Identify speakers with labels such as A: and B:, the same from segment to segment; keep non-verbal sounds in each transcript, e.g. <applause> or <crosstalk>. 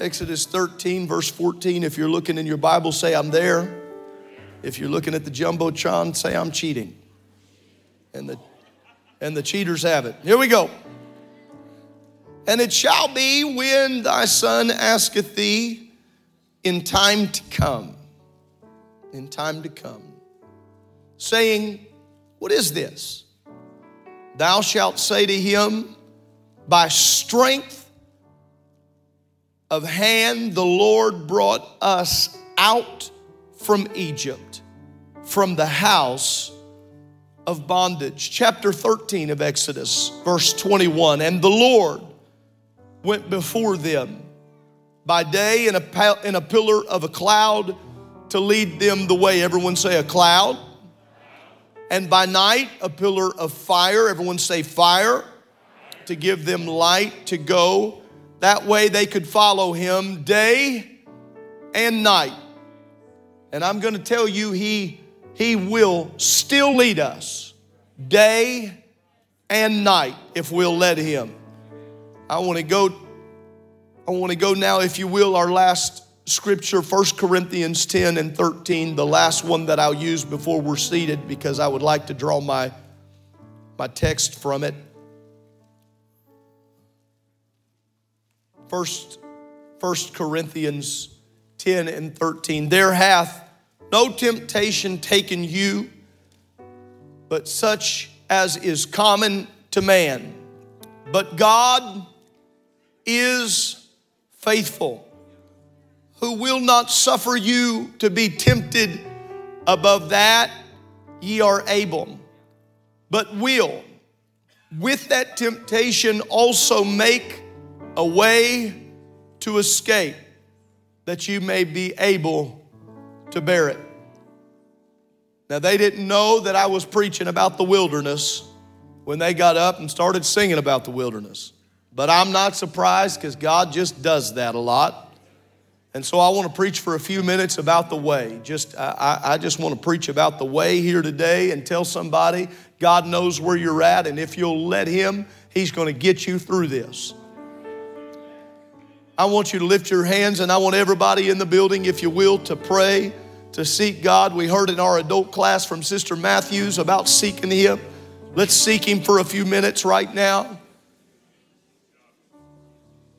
A: Exodus 13, verse 14. If you're looking in your Bible, say, I'm there. If you're looking at the Jumbotron, say, I'm cheating. And the, and the cheaters have it. Here we go. And it shall be when thy son asketh thee in time to come, in time to come, saying, What is this? Thou shalt say to him, By strength of hand, the Lord brought us out from Egypt, from the house of bondage. Chapter 13 of Exodus, verse 21. And the Lord went before them by day in a, in a pillar of a cloud to lead them the way. Everyone say a cloud. And by night, a pillar of fire. Everyone say fire to give them light to go that way they could follow him day and night. And I'm going to tell you, he, he will still lead us day and night if we'll let him. I want to go, I want to go now, if you will, our last scripture, 1 Corinthians 10 and 13, the last one that I'll use before we're seated because I would like to draw my, my text from it. First, First Corinthians 10 and 13. There hath no temptation taken you, but such as is common to man. But God is faithful, who will not suffer you to be tempted above that ye are able, but will with that temptation also make a way to escape that you may be able to bear it. Now, they didn't know that I was preaching about the wilderness when they got up and started singing about the wilderness. But I'm not surprised because God just does that a lot. And so I want to preach for a few minutes about the way. Just I, I just want to preach about the way here today and tell somebody God knows where you're at, and if you'll let Him, He's going to get you through this. I want you to lift your hands, and I want everybody in the building, if you will, to pray, to seek God. We heard in our adult class from Sister Matthews about seeking Him. Let's seek Him for a few minutes right now.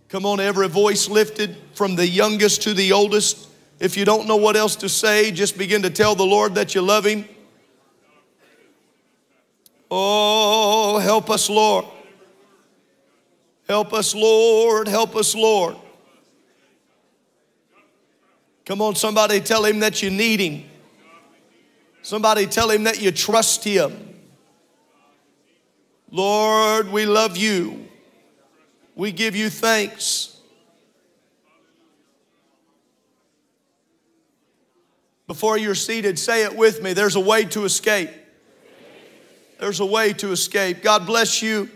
A: Come on, every voice lifted from the youngest to the oldest. If you don't know what else to say, just begin to tell the Lord that you love Him. Oh, help us, Lord. Help us, Lord. Help us, Lord. Come on, somebody tell him that you need him. Somebody tell him that you trust him. Lord, we love you. We give you thanks. Before you're seated, say it with me. There's a way to escape. There's a way to escape. God bless you.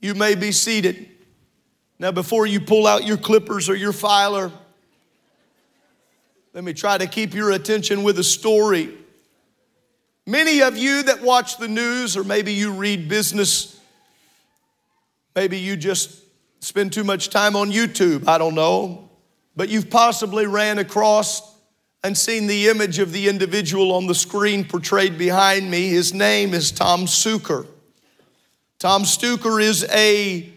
A: You may be seated. Now, before you pull out your clippers or your filer, let me try to keep your attention with a story. Many of you that watch the news, or maybe you read business, maybe you just spend too much time on YouTube, I don't know, but you've possibly ran across and seen the image of the individual on the screen portrayed behind me. His name is Tom Stuker. Tom Stuker is a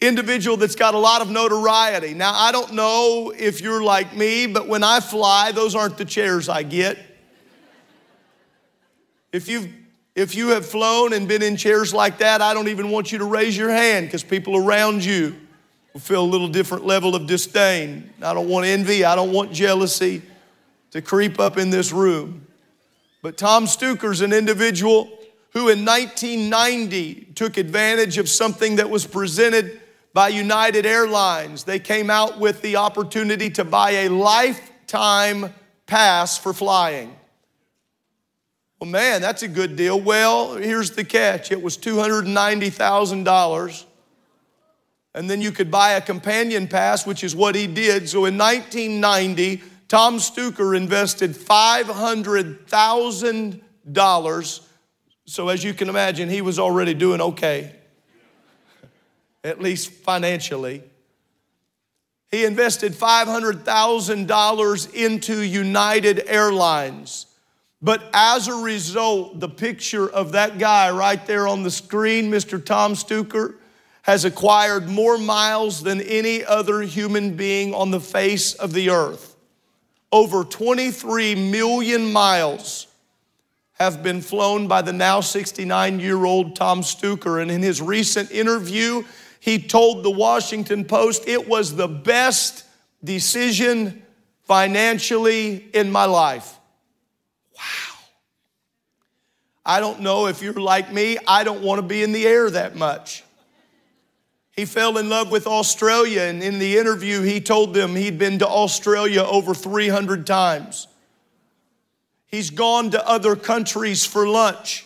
A: individual that's got a lot of notoriety. Now, I don't know if you're like me, but when I fly, those aren't the chairs I get. If you've if you have flown and been in chairs like that, I don't even want you to raise your hand because people around you will feel a little different level of disdain. I don't want envy, I don't want jealousy to creep up in this room. But Tom Stuker's an individual who in 1990 took advantage of something that was presented by United Airlines. They came out with the opportunity to buy a lifetime pass for flying. Well, man, that's a good deal. Well, here's the catch it was $290,000. And then you could buy a companion pass, which is what he did. So in 1990, Tom Stuker invested $500,000. So as you can imagine, he was already doing okay at least financially. He invested $500,000 into United Airlines. But as a result, the picture of that guy right there on the screen, Mr. Tom Stuker, has acquired more miles than any other human being on the face of the earth. Over 23 million miles have been flown by the now 69 year old Tom Stuker. And in his recent interview, he told the Washington Post it was the best decision financially in my life. Wow. I don't know if you're like me, I don't want to be in the air that much. He fell in love with Australia, and in the interview, he told them he'd been to Australia over 300 times. He's gone to other countries for lunch.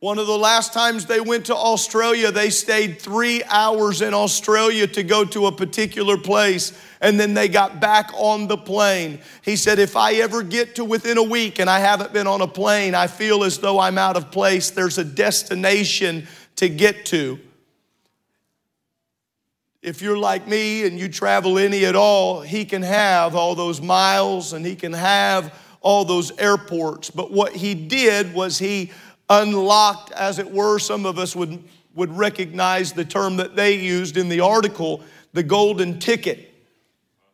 A: One of the last times they went to Australia, they stayed three hours in Australia to go to a particular place, and then they got back on the plane. He said, If I ever get to within a week and I haven't been on a plane, I feel as though I'm out of place. There's a destination to get to. If you're like me and you travel any at all, he can have all those miles and he can have all those airports. But what he did was he unlocked, as it were. Some of us would, would recognize the term that they used in the article the golden ticket.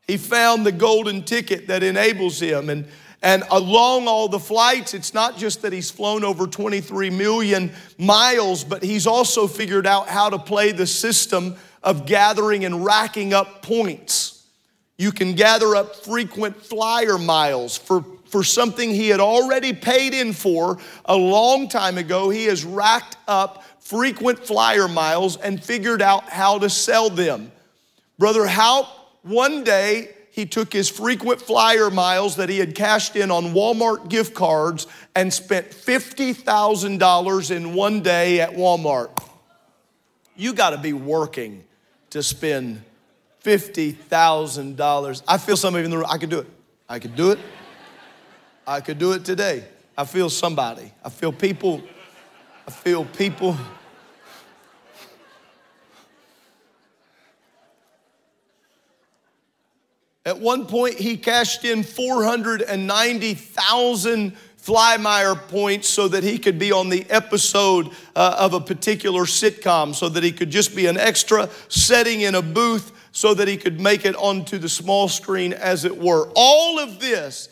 A: He found the golden ticket that enables him. And, and along all the flights, it's not just that he's flown over 23 million miles, but he's also figured out how to play the system of gathering and racking up points. You can gather up frequent flyer miles for for something he had already paid in for a long time ago. He has racked up frequent flyer miles and figured out how to sell them. Brother Haupt, one day he took his frequent flyer miles that he had cashed in on Walmart gift cards and spent $50,000 in one day at Walmart. You got to be working to spend $50,000. I feel somebody in the room, I could do it. I could do it. I could do it today. I feel somebody. I feel people. I feel people. At one point, he cashed in 490,000 Flymire points so that he could be on the episode uh, of a particular sitcom, so that he could just be an extra setting in a booth so that he could make it onto the small screen, as it were. All of this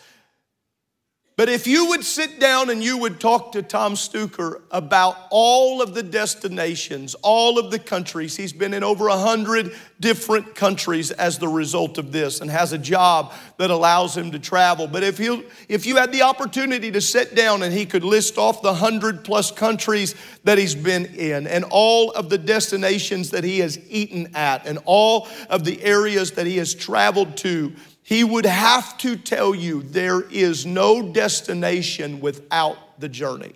A: but if you would sit down and you would talk to Tom Stuker about all of the destinations, all of the countries, he's been in over a hundred different countries as the result of this and has a job that allows him to travel. But if you if you had the opportunity to sit down and he could list off the hundred plus countries that he's been in and all of the destinations that he has eaten at and all of the areas that he has traveled to, he would have to tell you there is no destination without the journey.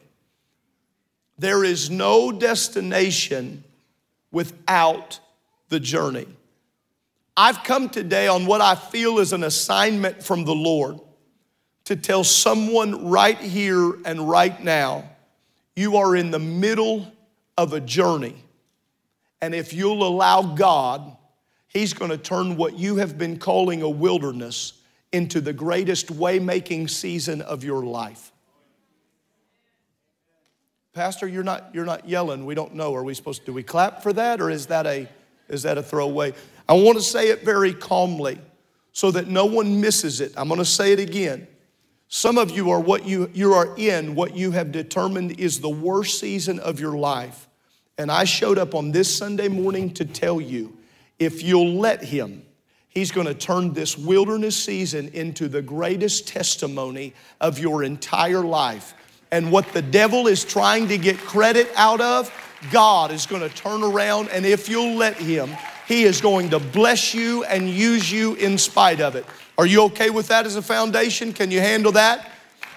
A: There is no destination without the journey. I've come today on what I feel is an assignment from the Lord to tell someone right here and right now you are in the middle of a journey. And if you'll allow God He's going to turn what you have been calling a wilderness into the greatest way-making season of your life. Pastor, you're not, you're not yelling. We don't know. Are we supposed to, do we clap for that or is that a, is that a throwaway? I want to say it very calmly so that no one misses it. I'm going to say it again. Some of you are what you, you are in what you have determined is the worst season of your life. And I showed up on this Sunday morning to tell you if you'll let Him, He's going to turn this wilderness season into the greatest testimony of your entire life. And what the devil is trying to get credit out of, God is going to turn around, and if you'll let Him, He is going to bless you and use you in spite of it. Are you okay with that as a foundation? Can you handle that?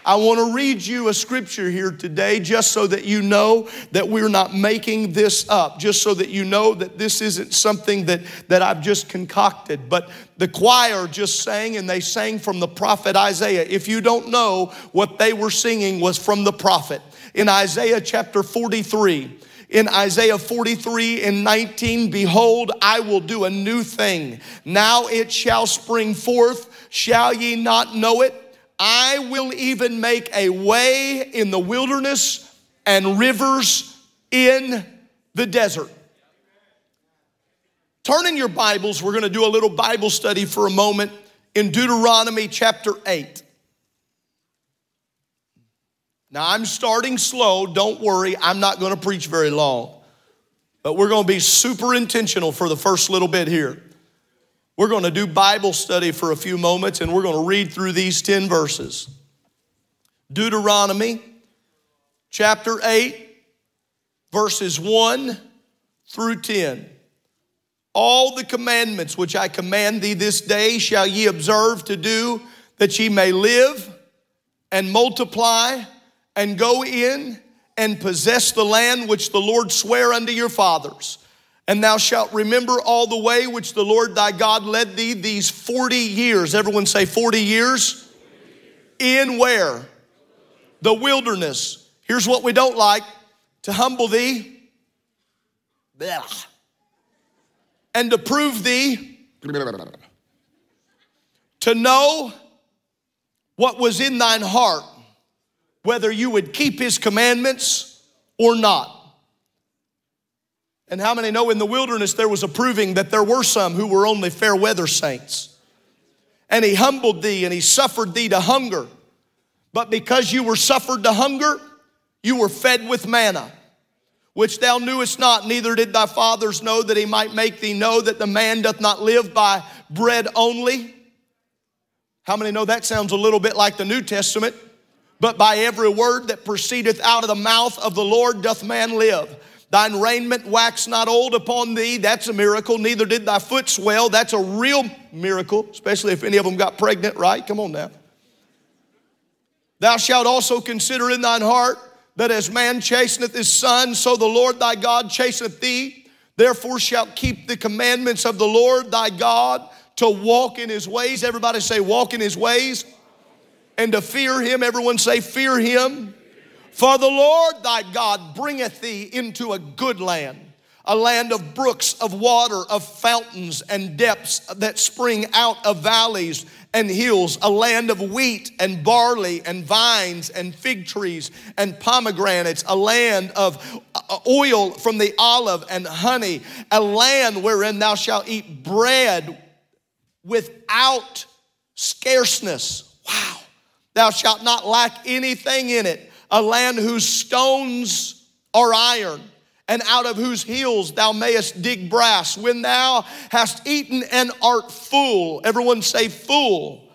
A: I want to read you a scripture here today just so that you know that we're not making this up, just so that you know that this isn't something that, that I've just concocted. But the choir just sang and they sang from the prophet Isaiah. If you don't know, what they were singing was from the prophet. In Isaiah chapter 43, in Isaiah 43 and 19, behold, I will do a new thing. Now it shall spring forth. Shall ye not know it? I will even make a way in the wilderness and rivers in the desert. Turn in your Bibles, we're going to do a little Bible study for a moment in Deuteronomy chapter 8. Now, I'm starting slow. Don't worry, I'm not going to preach very long. But we're going to be super intentional for the first little bit here. We're going to do Bible study for a few moments and we're going to read through these 10 verses. Deuteronomy chapter 8, verses 1 through 10. All the commandments which I command thee this day shall ye observe to do, that ye may live and multiply and go in and possess the land which the Lord sware unto your fathers and thou shalt remember all the way which the Lord thy God led thee these 40 years. Everyone say 40 years. In where? The wilderness. Here's what we don't like to humble thee and to prove thee to know what was in thine heart, whether you would keep his commandments or not. And how many know in the wilderness there was a proving that there were some who were only fair weather saints? And he humbled thee and he suffered thee to hunger. But because you were suffered to hunger, you were fed with manna, which thou knewest not, neither did thy fathers know that he might make thee know that the man doth not live by bread only. How many know that sounds a little bit like the New Testament? But by every word that proceedeth out of the mouth of the Lord doth man live. Thine raiment wax not old upon thee. That's a miracle. Neither did thy foot swell. That's a real miracle, especially if any of them got pregnant, right? Come on now. Thou shalt also consider in thine heart that as man chasteneth his son, so the Lord thy God chasteneth thee. Therefore shalt keep the commandments of the Lord thy God to walk in his ways. Everybody say, walk in his ways. And to fear him. Everyone say, fear him for the Lord thy God bringeth thee into a good land, a land of brooks, of water, of fountains and depths that spring out of valleys and hills, a land of wheat and barley and vines and fig trees and pomegranates, a land of uh, oil from the olive and honey, a land wherein thou shalt eat bread without scarceness. Wow. Thou shalt not lack anything in it a land whose stones are iron, and out of whose hills thou mayest dig brass. When thou hast eaten and art full, everyone say full,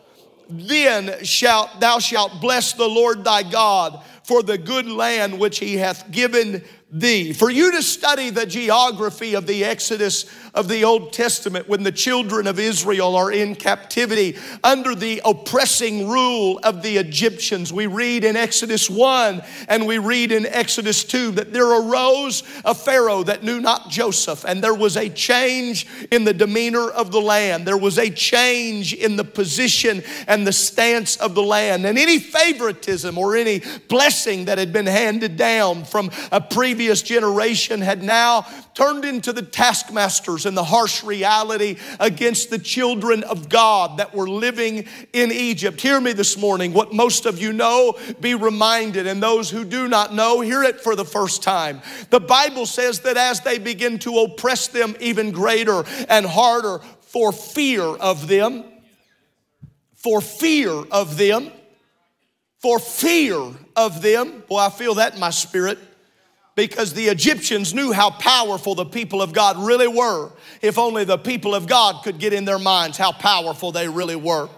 A: then shalt thou shalt bless the Lord thy God for the good land which he hath given thee. For you to study the geography of the Exodus of the Old Testament when the children of Israel are in captivity under the oppressing rule of the Egyptians. We read in Exodus 1 and we read in Exodus 2 that there arose a Pharaoh that knew not Joseph, and there was a change in the demeanor of the land. There was a change in the position and the stance of the land. And any favoritism or any blessing that had been handed down from a previous previous generation had now turned into the taskmasters and the harsh reality against the children of God that were living in Egypt. Hear me this morning. What most of you know, be reminded, and those who do not know, hear it for the first time. The Bible says that as they begin to oppress them even greater and harder for fear of them, for fear of them, for fear of them. Boy, I feel that in my spirit because the Egyptians knew how powerful the people of God really were. If only the people of God could get in their minds how powerful they really were.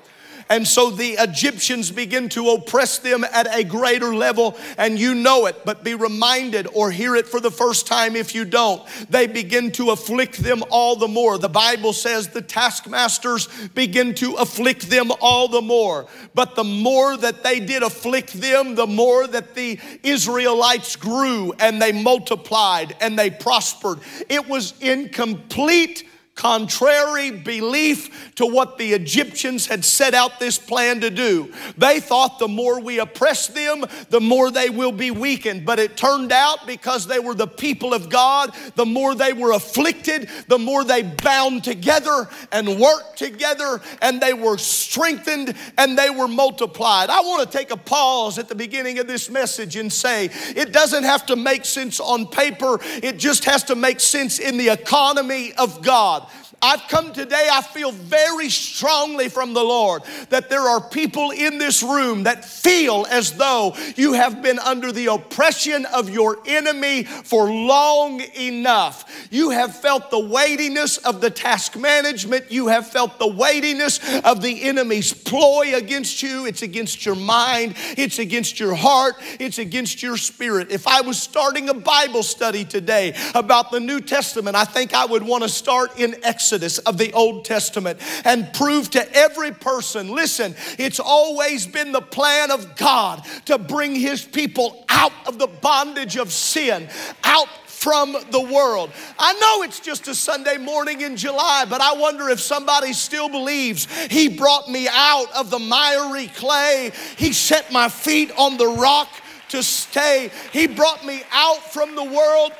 A: And so the Egyptians begin to oppress them at a greater level, and you know it, but be reminded or hear it for the first time if you don't. They begin to afflict them all the more. The Bible says the taskmasters begin to afflict them all the more. But the more that they did afflict them, the more that the Israelites grew and they multiplied and they prospered. It was in complete contrary belief to what the Egyptians had set out this plan to do. They thought the more we oppress them, the more they will be weakened. But it turned out because they were the people of God, the more they were afflicted, the more they bound together and worked together, and they were strengthened and they were multiplied. I want to take a pause at the beginning of this message and say it doesn't have to make sense on paper, it just has to make sense in the economy of God. I've come today, I feel very strongly from the Lord that there are people in this room that feel as though you have been under the oppression of your enemy for long enough. You have felt the weightiness of the task management, you have felt the weightiness of the enemy's ploy against you. It's against your mind, it's against your heart, it's against your spirit. If I was starting a Bible study today about the New Testament, I think I would want to start in Exodus. Exodus of the Old Testament and prove to every person listen, it's always been the plan of God to bring his people out of the bondage of sin, out from the world. I know it's just a Sunday morning in July, but I wonder if somebody still believes He brought me out of the miry clay. He set my feet on the rock to stay. He brought me out from the world.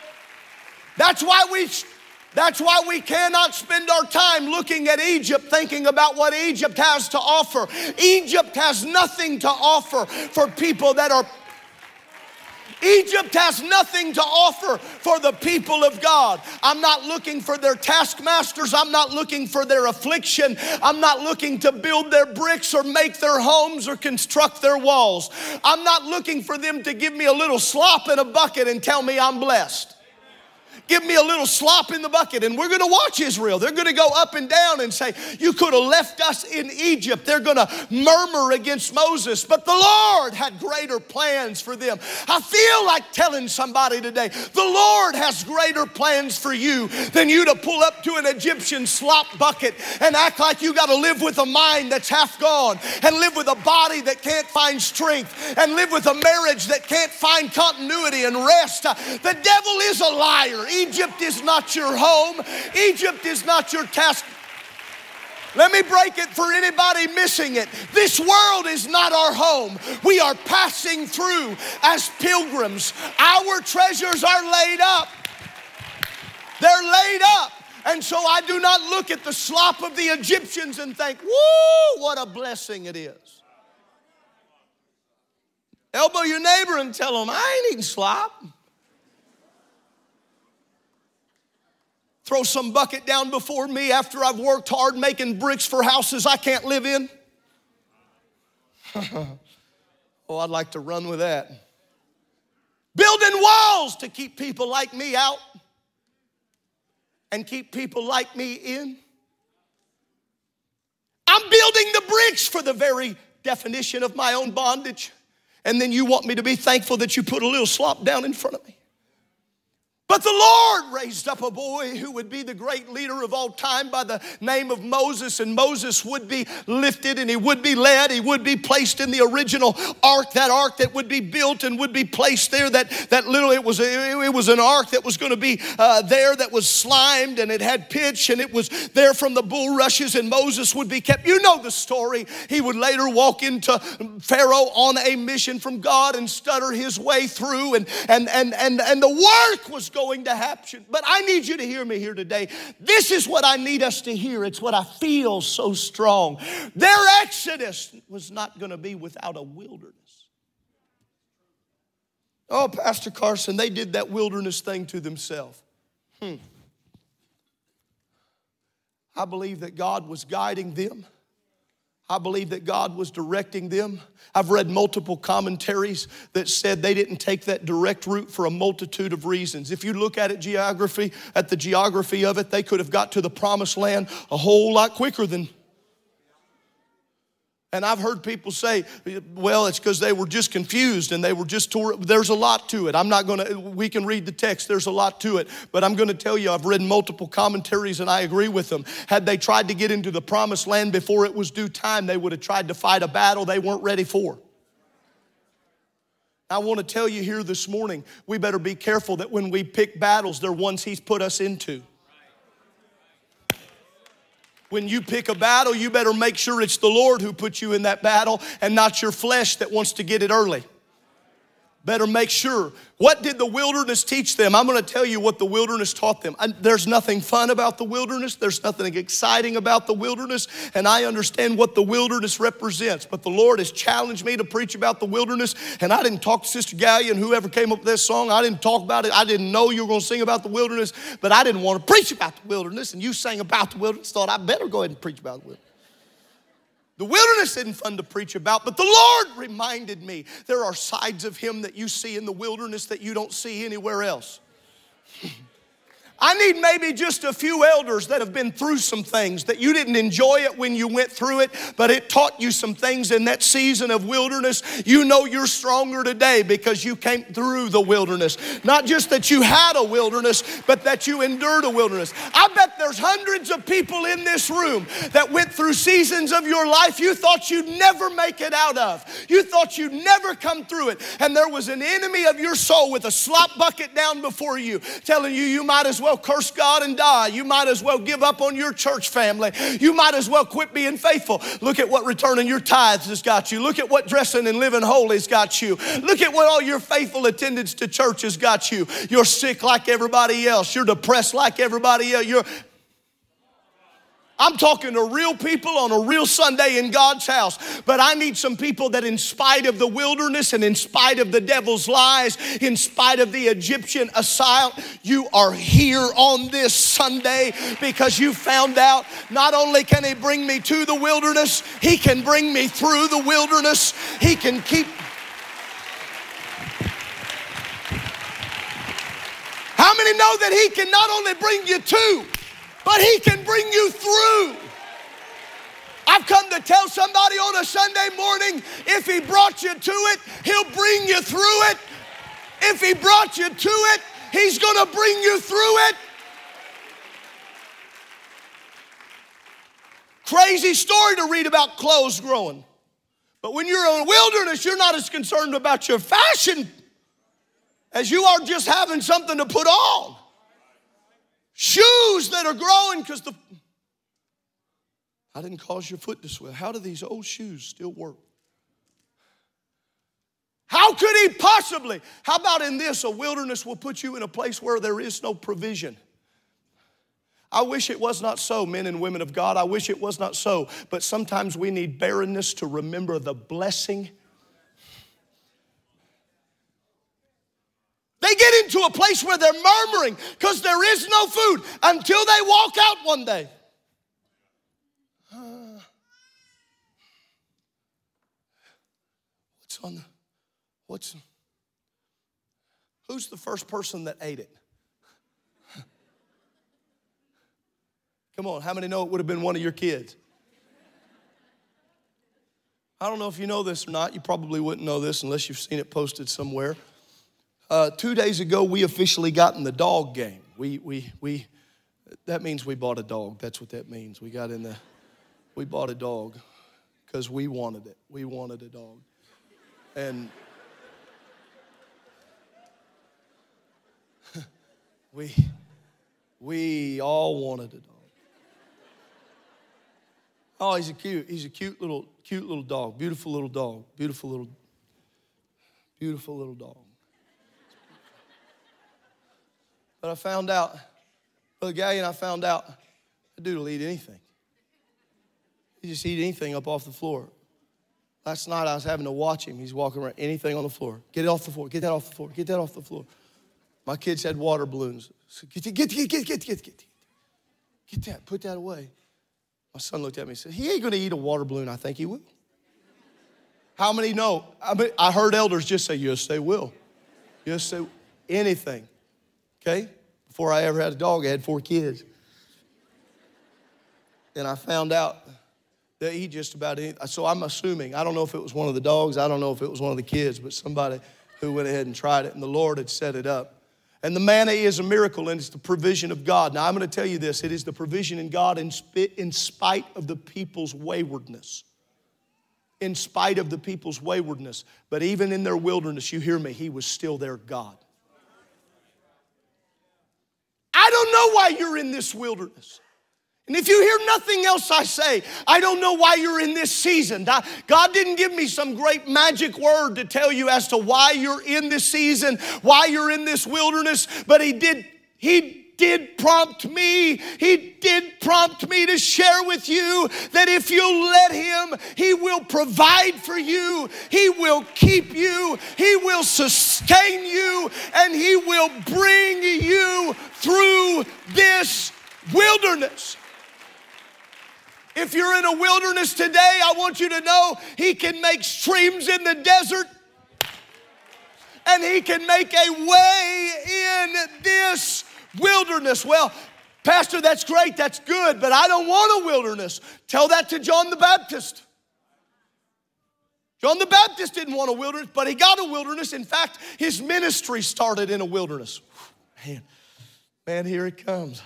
A: That's why we that's why we cannot spend our time looking at Egypt thinking about what Egypt has to offer. Egypt has nothing to offer for people that are Egypt has nothing to offer for the people of God. I'm not looking for their taskmasters. I'm not looking for their affliction. I'm not looking to build their bricks or make their homes or construct their walls. I'm not looking for them to give me a little slop in a bucket and tell me I'm blessed give me a little slop in the bucket. And we're going to watch Israel. They're going to go up and down and say, You could have left us in Egypt. They're going to murmur against Moses. But the Lord had greater plans for them. I feel like telling somebody today, The Lord has greater plans for you than you to pull up to an Egyptian slop bucket and act like you got to live with a mind that's half gone and live with a body that can't find strength and live with a marriage that can't find continuity and rest. The devil is a liar. Egypt is not your home, Egypt is not your task. Let me break it for anybody missing it. This world is not our home. We are passing through as pilgrims. Our treasures are laid up. They're laid up. And so I do not look at the slop of the Egyptians and think, whoo, what a blessing it is. Elbow your neighbor and tell them, I ain't eating slop. Throw some bucket down before me after I've worked hard making bricks for houses I can't live in? <laughs> oh, I'd like to run with that. Building walls to keep people like me out and keep people like me in. I'm building the bricks for the very definition of my own bondage. And then you want me to be thankful that you put a little slop down in front of me. But the Lord raised up a boy who would be the great leader of all time by the name of Moses, and Moses would be lifted and he would be led. He would be placed in the original ark, that ark that would be built and would be placed there. That, that little, it was, a, it was an ark that was going to be uh, there that was slimed and it had pitch and it was there from the bulrushes, and Moses would be kept. You know the story. He would later walk into Pharaoh on a mission from God and stutter his way through, and, and, and, and, and the work was going to happen. But I need you to hear me here today. This is what I need us to hear. It's what I feel so strong. Their exodus was not going to be without a wilderness. Oh, Pastor Carson, they did that wilderness thing to themselves. Hmm. I believe that God was guiding them. I believe that God was directing them. I've read multiple commentaries that said they didn't take that direct route for a multitude of reasons. If you look at it geography, at the geography of it, they could have got to the promised land a whole lot quicker than And I've heard people say, well, it's because they were just confused and they were just tore. There's a lot to it. I'm not going to, we can read the text, there's a lot to it. But I'm going to tell you, I've read multiple commentaries and I agree with them. Had they tried to get into the promised land before it was due time, they would have tried to fight a battle they weren't ready for. I want to tell you here this morning, we better be careful that when we pick battles, they're ones He's put us into. When you pick a battle, you better make sure it's the Lord who put you in that battle and not your flesh that wants to get it early. Better make sure. What did the wilderness teach them? I'm going to tell you what the wilderness taught them. There's nothing fun about the wilderness, there's nothing exciting about the wilderness, and I understand what the wilderness represents. But the Lord has challenged me to preach about the wilderness, and I didn't talk to Sister Gallia and whoever came up with this song. I didn't talk about it. I didn't know you were going to sing about the wilderness, but I didn't want to preach about the wilderness, and you sang about the wilderness. Thought I better go ahead and preach about the wilderness. The wilderness isn't fun to preach about, but the Lord reminded me there are sides of Him that you see in the wilderness that you don't see anywhere else. I need maybe just a few elders that have been through some things that you didn't enjoy it when you went through it, but it taught you some things in that season of wilderness. You know you're stronger today because you came through the wilderness. Not just that you had a wilderness, but that you endured a wilderness. I bet there's hundreds of people in this room that went through seasons of your life you thought you'd never make it out of. You thought you'd never come through it. And there was an enemy of your soul with a slop bucket down before you telling you you might as well well curse God and die. You might as well give up on your church family. You might as well quit being faithful. Look at what returning your tithes has got you. Look at what dressing and living holy has got you. Look at what all your faithful attendance to church has got you. You're sick like everybody else. You're depressed like everybody else. You're I'm talking to real people on a real Sunday in God's house. But I need some people that, in spite of the wilderness and in spite of the devil's lies, in spite of the Egyptian assault, you are here on this Sunday because you found out not only can he bring me to the wilderness, he can bring me through the wilderness. He can keep. How many know that he can not only bring you to, but He can bring you through. I've come to tell somebody on a Sunday morning if He brought you to it, He'll bring you through it. If He brought you to it, He's gonna bring you through it. Crazy story to read about clothes growing. But when you're in a wilderness, you're not as concerned about your fashion as you are just having something to put on shoes that are growing because the I didn't cause your foot to swell. How do these old shoes still work? How could he possibly? How about in this? A wilderness will put you in a place where there is no provision. I wish it was not so, men and women of God. I wish it was not so. But sometimes we need barrenness to remember the blessing They get into a place where they're murmuring because there is no food until they walk out one day. Uh, <sighs> what's on the, what's, who's the first person that ate it? <laughs> Come on, how many know it would have been one of your kids? I don't know if you know this or not. You probably wouldn't know this unless you've seen it posted somewhere. Uh, two days ago, we officially got in the dog game. We, we, we, that means we bought a dog. That's what that means. We got in the, we bought a dog because we wanted it. We wanted a dog. And <laughs> we, we all wanted a dog. Oh, he's a cute, he's a cute little, cute little dog. Beautiful little dog. Beautiful little, beautiful little dog. But I found out, Brother and I found out the dude will eat anything. He just eat anything up off the floor. Last night I was having to watch him. He's walking around, anything on the floor. Get it off the floor. Get that off the floor. Get that off the floor. My kids had water balloons. So get, get, get, get, get, get, get, get that. Put that away. My son looked at me and said, He ain't going to eat a water balloon. I think he will. How many know? I, mean, I heard elders just say, Yes, they will. Yes, they will. Anything. Okay? Before I ever had a dog, I had four kids. And I found out They eat just about anything. So I'm assuming, I don't know if it was one of the dogs, I don't know if it was one of the kids, but somebody who went ahead and tried it, and the Lord had set it up. And the manna is a miracle, and it's the provision of God. Now, I'm going to tell you this it is the provision in God in, in spite of the people's waywardness. In spite of the people's waywardness. But even in their wilderness, you hear me, He was still their God. I don't know why you're in this wilderness. And if you hear nothing else I say, I don't know why you're in this season. God didn't give me some great magic word to tell you as to why you're in this season, why you're in this wilderness, but He did, He did prompt me. He did prompt me to share with you that if you let Him, He will provide for you, He will keep you, He will sustain you, and He will bring you through this wilderness. If you're in a wilderness today, I want you to know He can make streams in the desert and He can make a way in this wilderness. Well, Pastor, that's great, that's good, but I don't want a wilderness. Tell that to John the Baptist. John the Baptist didn't want a wilderness, but he got a wilderness. In fact, his ministry started in a wilderness. Man, man, here it comes.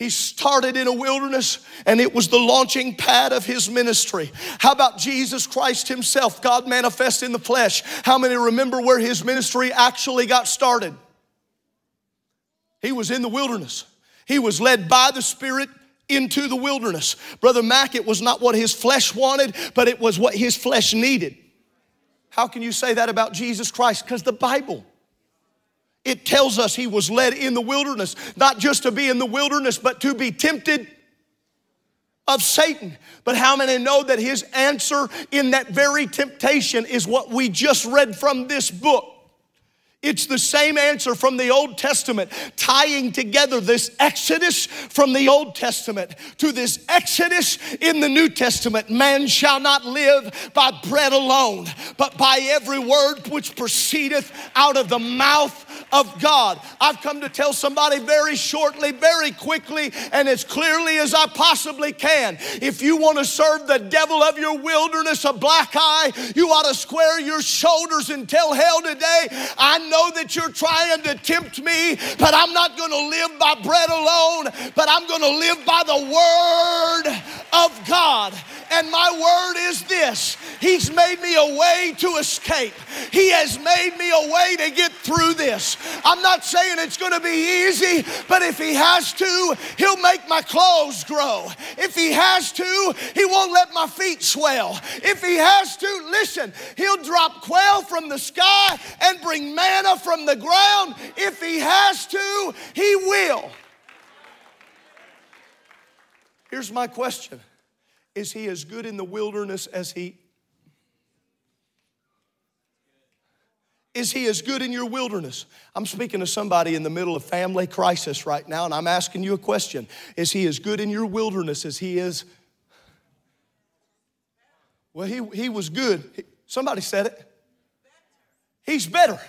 A: He started in a wilderness and it was the launching pad of his ministry. How about Jesus Christ himself, God manifest in the flesh? How many remember where his ministry actually got started? He was in the wilderness. He was led by the Spirit into the wilderness. Brother Mac, it was not what his flesh wanted, but it was what his flesh needed. How can you say that about Jesus Christ? Because the Bible. It tells us he was led in the wilderness, not just to be in the wilderness, but to be tempted of Satan. But how many know that his answer in that very temptation is what we just read from this book? It's the same answer from the Old Testament, tying together this Exodus from the Old Testament to this Exodus in the New Testament. Man shall not live by bread alone, but by every word which proceedeth out of the mouth of God. I've come to tell somebody very shortly, very quickly, and as clearly as I possibly can. If you want to serve the devil of your wilderness a black eye, you ought to square your shoulders and tell hell today, I know that you're trying to tempt me, but I'm not going to live by bread alone, but I'm going to live by the word of God. And my word is this He's made me a way to escape, He has made me a way to get through this. I'm not saying it's going to be easy, but if He has to, He'll make my clothes grow. If He has to, He won't let my feet swell. If He has to, listen, He'll drop quail from the sky and bring manna from the ground. If He has to, He will. Here's my question Is He as good in the wilderness as He Is he as good in your wilderness? I'm speaking to somebody in the middle of family crisis right now, and I'm asking you a question. Is he as good in your wilderness as he is? Well, he, he was good. Somebody said it. He's better.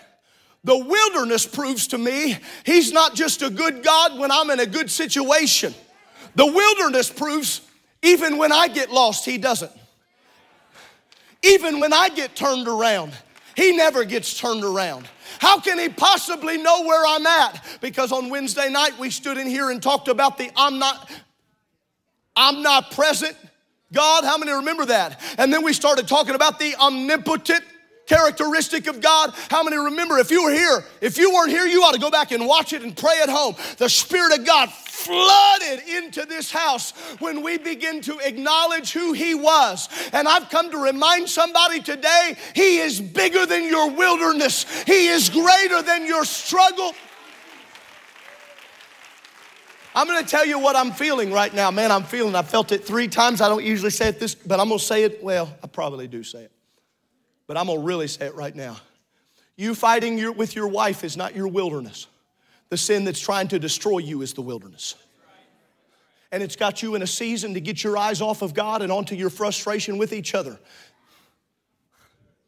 A: The wilderness proves to me he's not just a good God when I'm in a good situation. The wilderness proves even when I get lost, he doesn't. Even when I get turned around, he never gets turned around. How can he possibly know where I'm at? Because on Wednesday night we stood in here and talked about the I'm not omnipresent God. How many remember that? And then we started talking about the omnipotent characteristic of God. How many remember if you were here, if you weren't here, you ought to go back and watch it and pray at home. The Spirit of God flooded into this house when we begin to acknowledge who He was. And I've come to remind somebody today He is bigger than your wilderness, He is greater than your struggle. I'm gonna tell you what I'm feeling right now. Man, I'm feeling, I felt it three times. I don't usually say it this, but I'm gonna say it, well, I probably do say it. But I'm gonna really say it right now. You fighting your, with your wife is not your wilderness. The sin that's trying to destroy you is the wilderness. And it's got you in a season to get your eyes off of God and onto your frustration with each other.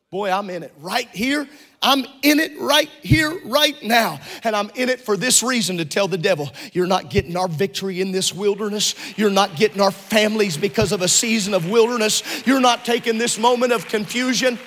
A: Boy, I'm in it right here. I'm in it right here, right now. And I'm in it for this reason to tell the devil, you're not getting our victory in this wilderness. You're not getting our families because of a season of wilderness. You're not taking this moment of confusion.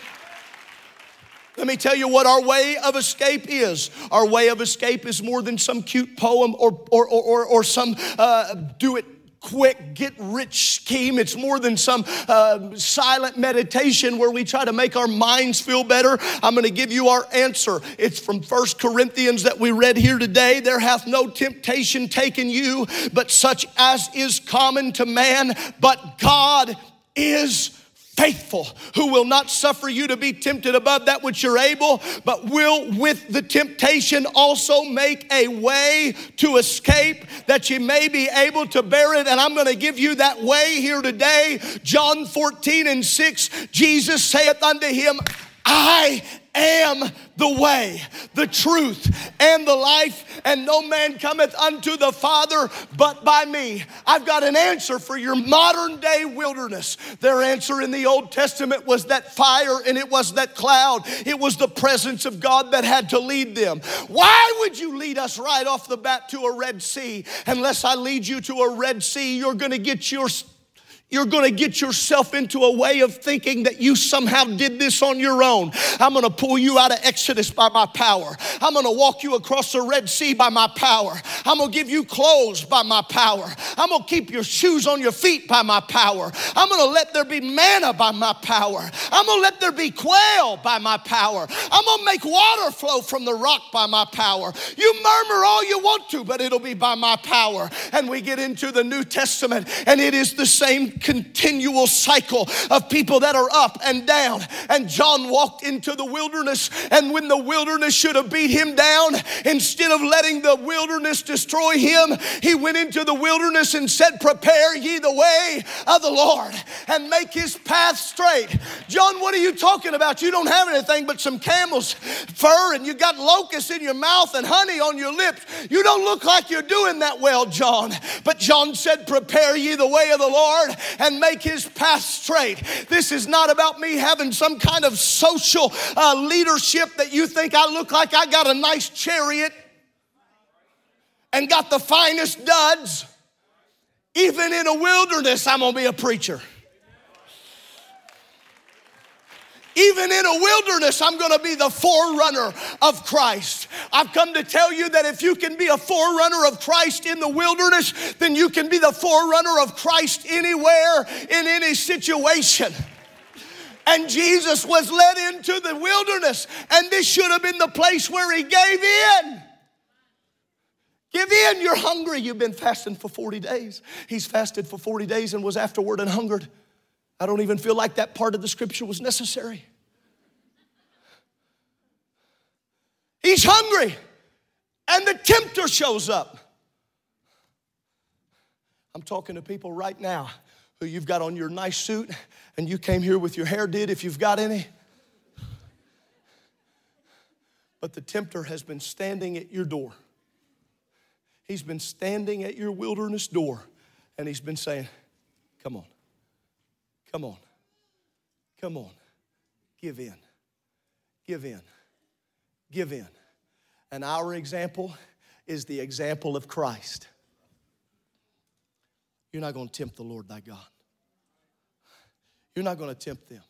A: Let me tell you what our way of escape is. Our way of escape is more than some cute poem or, or, or, or, some uh, do it quick get rich scheme. It's more than some uh, silent meditation where we try to make our minds feel better. I'm going to give you our answer. It's from First Corinthians that we read here today. There hath no temptation taken you, but such as is common to man, but God is faithful, who will not suffer you to be tempted above that which you're able, but will with the temptation also make a way to escape that you may be able to bear it. And I'm going to give you that way here today. John 14 and 6, Jesus saith unto him, I am the way, the truth, and the life, and no man cometh unto the Father but by me. I've got an answer for your modern day wilderness. Their answer in the Old Testament was that fire and it was that cloud. It was the presence of God that had to lead them. Why would you lead us right off the bat to a Red Sea? Unless I lead you to a Red Sea, you're going to get your you're going to get yourself into a way of thinking that you somehow did this on your own. I'm going to pull you out of Exodus by my power. I'm going to walk you across the Red Sea by my power. I'm going to give you clothes by my power. I'm going to keep your shoes on your feet by my power. I'm going to let there be manna by my power. I'm going to let there be quail by my power. I'm going to make water flow from the rock by my power. You murmur all you want to, but it'll be by my power. And we get into the New Testament, and it is the same continual cycle of people that are up and down. And John walked into the wilderness, and when the wilderness should have beat him down, instead of letting the wilderness destroy him, he went into the wilderness and said, Prepare ye the way of the Lord and make his path straight. John, what are you talking about? You don't have anything but some camel's fur, and you got locusts in your mouth and honey on your lips. You don't look like you're doing that well, John. But John said, Prepare ye the way of the Lord and make his path straight. This is not about me having some kind of social uh, leadership that you think I look like I got a nice chariot and got the finest duds. Even in a wilderness, I'm gonna be a preacher. Even in a wilderness, I'm gonna be the forerunner of Christ. I've come to tell you that if you can be a forerunner of Christ in the wilderness, then you can be the forerunner of Christ anywhere, in any situation. And Jesus was led into the wilderness, and this should have been the place where he gave in. Give in, you're hungry. You've been fasting for 40 days. He's fasted for 40 days and was afterward and hungered. I don't even feel like that part of the scripture was necessary. He's hungry, and the tempter shows up. I'm talking to people right now who you've got on your nice suit and you came here with your hair did, if you've got any. But the tempter has been standing at your door. He's been standing at your wilderness door and he's been saying, Come on. Come on. Come on. Give in. Give in. Give in. And our example is the example of Christ. You're not going to tempt the Lord thy God. You're not going to tempt them.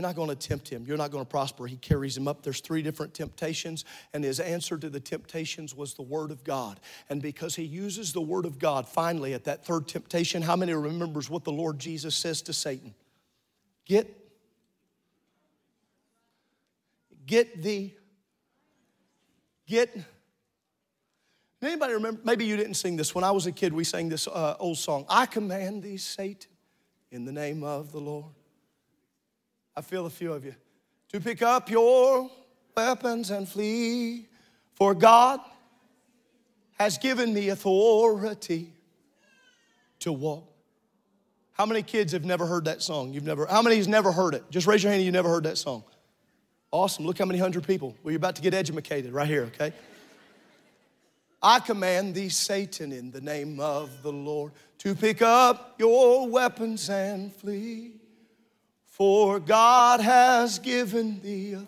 A: You're not going to tempt him. You're not going to prosper. He carries him up. There's three different temptations, and his answer to the temptations was the Word of God. And because he uses the Word of God, finally, at that third temptation, how many remembers what the Lord Jesus says to Satan? Get, get thee, get. Anybody remember? Maybe you didn't sing this. When I was a kid, we sang this uh, old song. I command thee, Satan, in the name of the Lord. I feel a few of you. To pick up your weapons and flee, for God has given me authority to walk. How many kids have never heard that song? You've never, how many has never heard it? Just raise your hand you never heard that song. Awesome. Look how many hundred people. Well, you're about to get educated right here, okay? I command thee, Satan, in the name of the Lord, to pick up your weapons and flee. For God has given thee. a-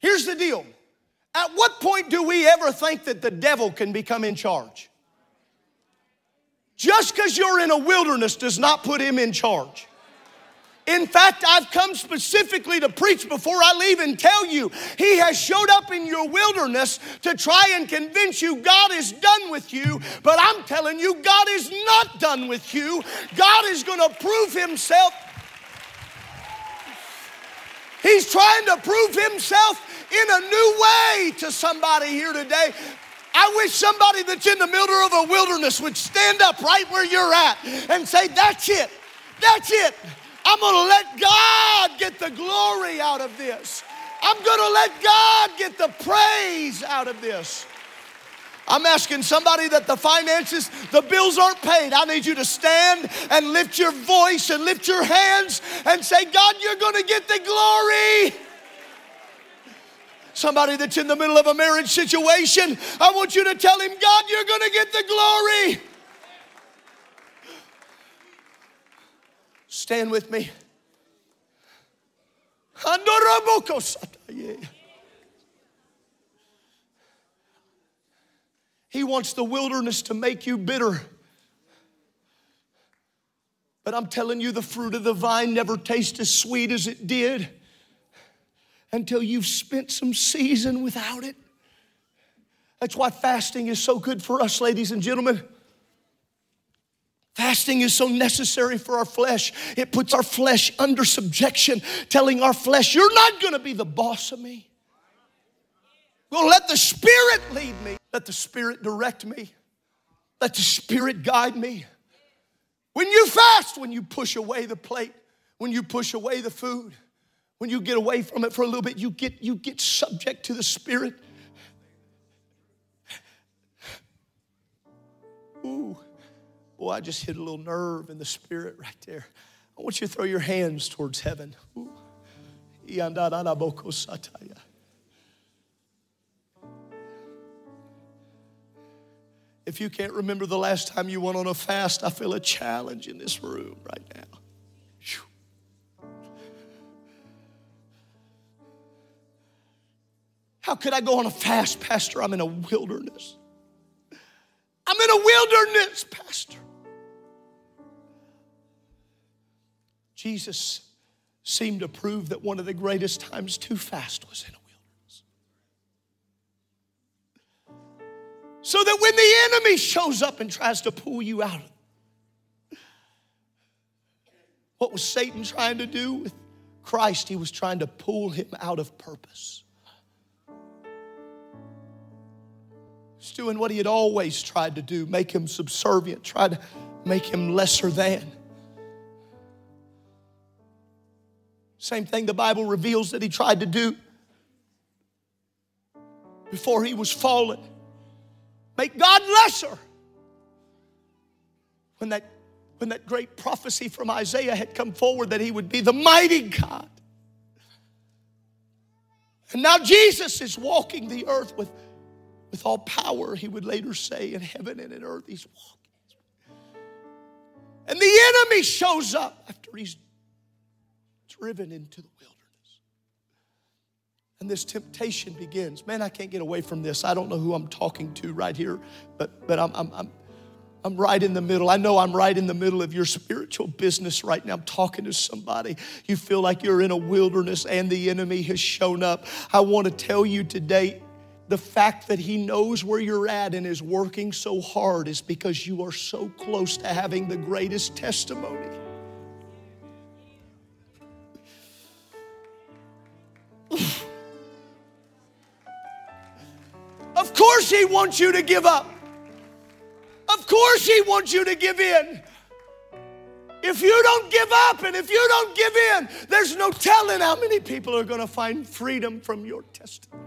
A: Here's the deal. At what point do we ever think that the devil can become in charge? Just because you're in a wilderness does not put him in charge. In fact, I've come specifically to preach before I leave and tell you, He has showed up in your wilderness to try and convince you God is done with you. But I'm telling you, God is not done with you. God is going to prove Himself. He's trying to prove Himself in a new way to somebody here today. I wish somebody that's in the middle of a wilderness would stand up right where you're at and say, That's it. That's it. I'm going to let God get the glory out of this. I'm going to let God get the praise out of this. I'm asking somebody that the finances, the bills aren't paid. I need you to stand and lift your voice and lift your hands and say, God, you're going to get the glory. Somebody that's in the middle of a marriage situation, I want you to tell him, God, you're going to get the glory. Stand with me. He wants the wilderness to make you bitter. But I'm telling you, the fruit of the vine never tastes as sweet as it did until you've spent some season without it. That's why fasting is so good for us, ladies and gentlemen. Fasting is so necessary for our flesh. It puts our flesh under subjection, telling our flesh, You're not gonna be the boss of me. Well, let the Spirit lead me, let the Spirit direct me, let the Spirit guide me. When you fast, when you push away the plate, when you push away the food, when you get away from it for a little bit, you get, you get subject to the Spirit. Boy, I just hit a little nerve in the spirit right there. I want you to throw your hands towards heaven. Ooh. If you can't remember the last time you went on a fast, I feel a challenge in this room right now. How could I go on a fast, Pastor? I'm in a wilderness. I'm in a wilderness, Pastor. Jesus seemed to prove that one of the greatest times to fast was in a wilderness. So that when the enemy shows up and tries to pull you out, what was Satan trying to do with Christ? He was trying to pull him out of purpose. He's doing what he had always tried to do make him subservient, try to make him lesser than. Same thing the Bible reveals that he tried to do before he was fallen. Make God lesser. When that, when that great prophecy from Isaiah had come forward that he would be the mighty God. And now Jesus is walking the earth with, with all power, he would later say, in heaven and in earth, he's walking. And the enemy shows up after he's driven into the wilderness. And this temptation begins. Man, I can't get away from this. I don't know who I'm talking to right here, but, but I'm, I'm, I'm, I'm right in the middle. I know I'm right in the middle of your spiritual business right now. I'm talking to somebody. You feel like you're in a wilderness and the enemy has shown up. I want to tell you today the fact that he knows where you're at and is working so hard is because you are so close to having the greatest testimony. Of course, He wants you to give up. Of course, He wants you to give in. If you don't give up and if you don't give in, there's no telling how many people are going to find freedom from your testimony.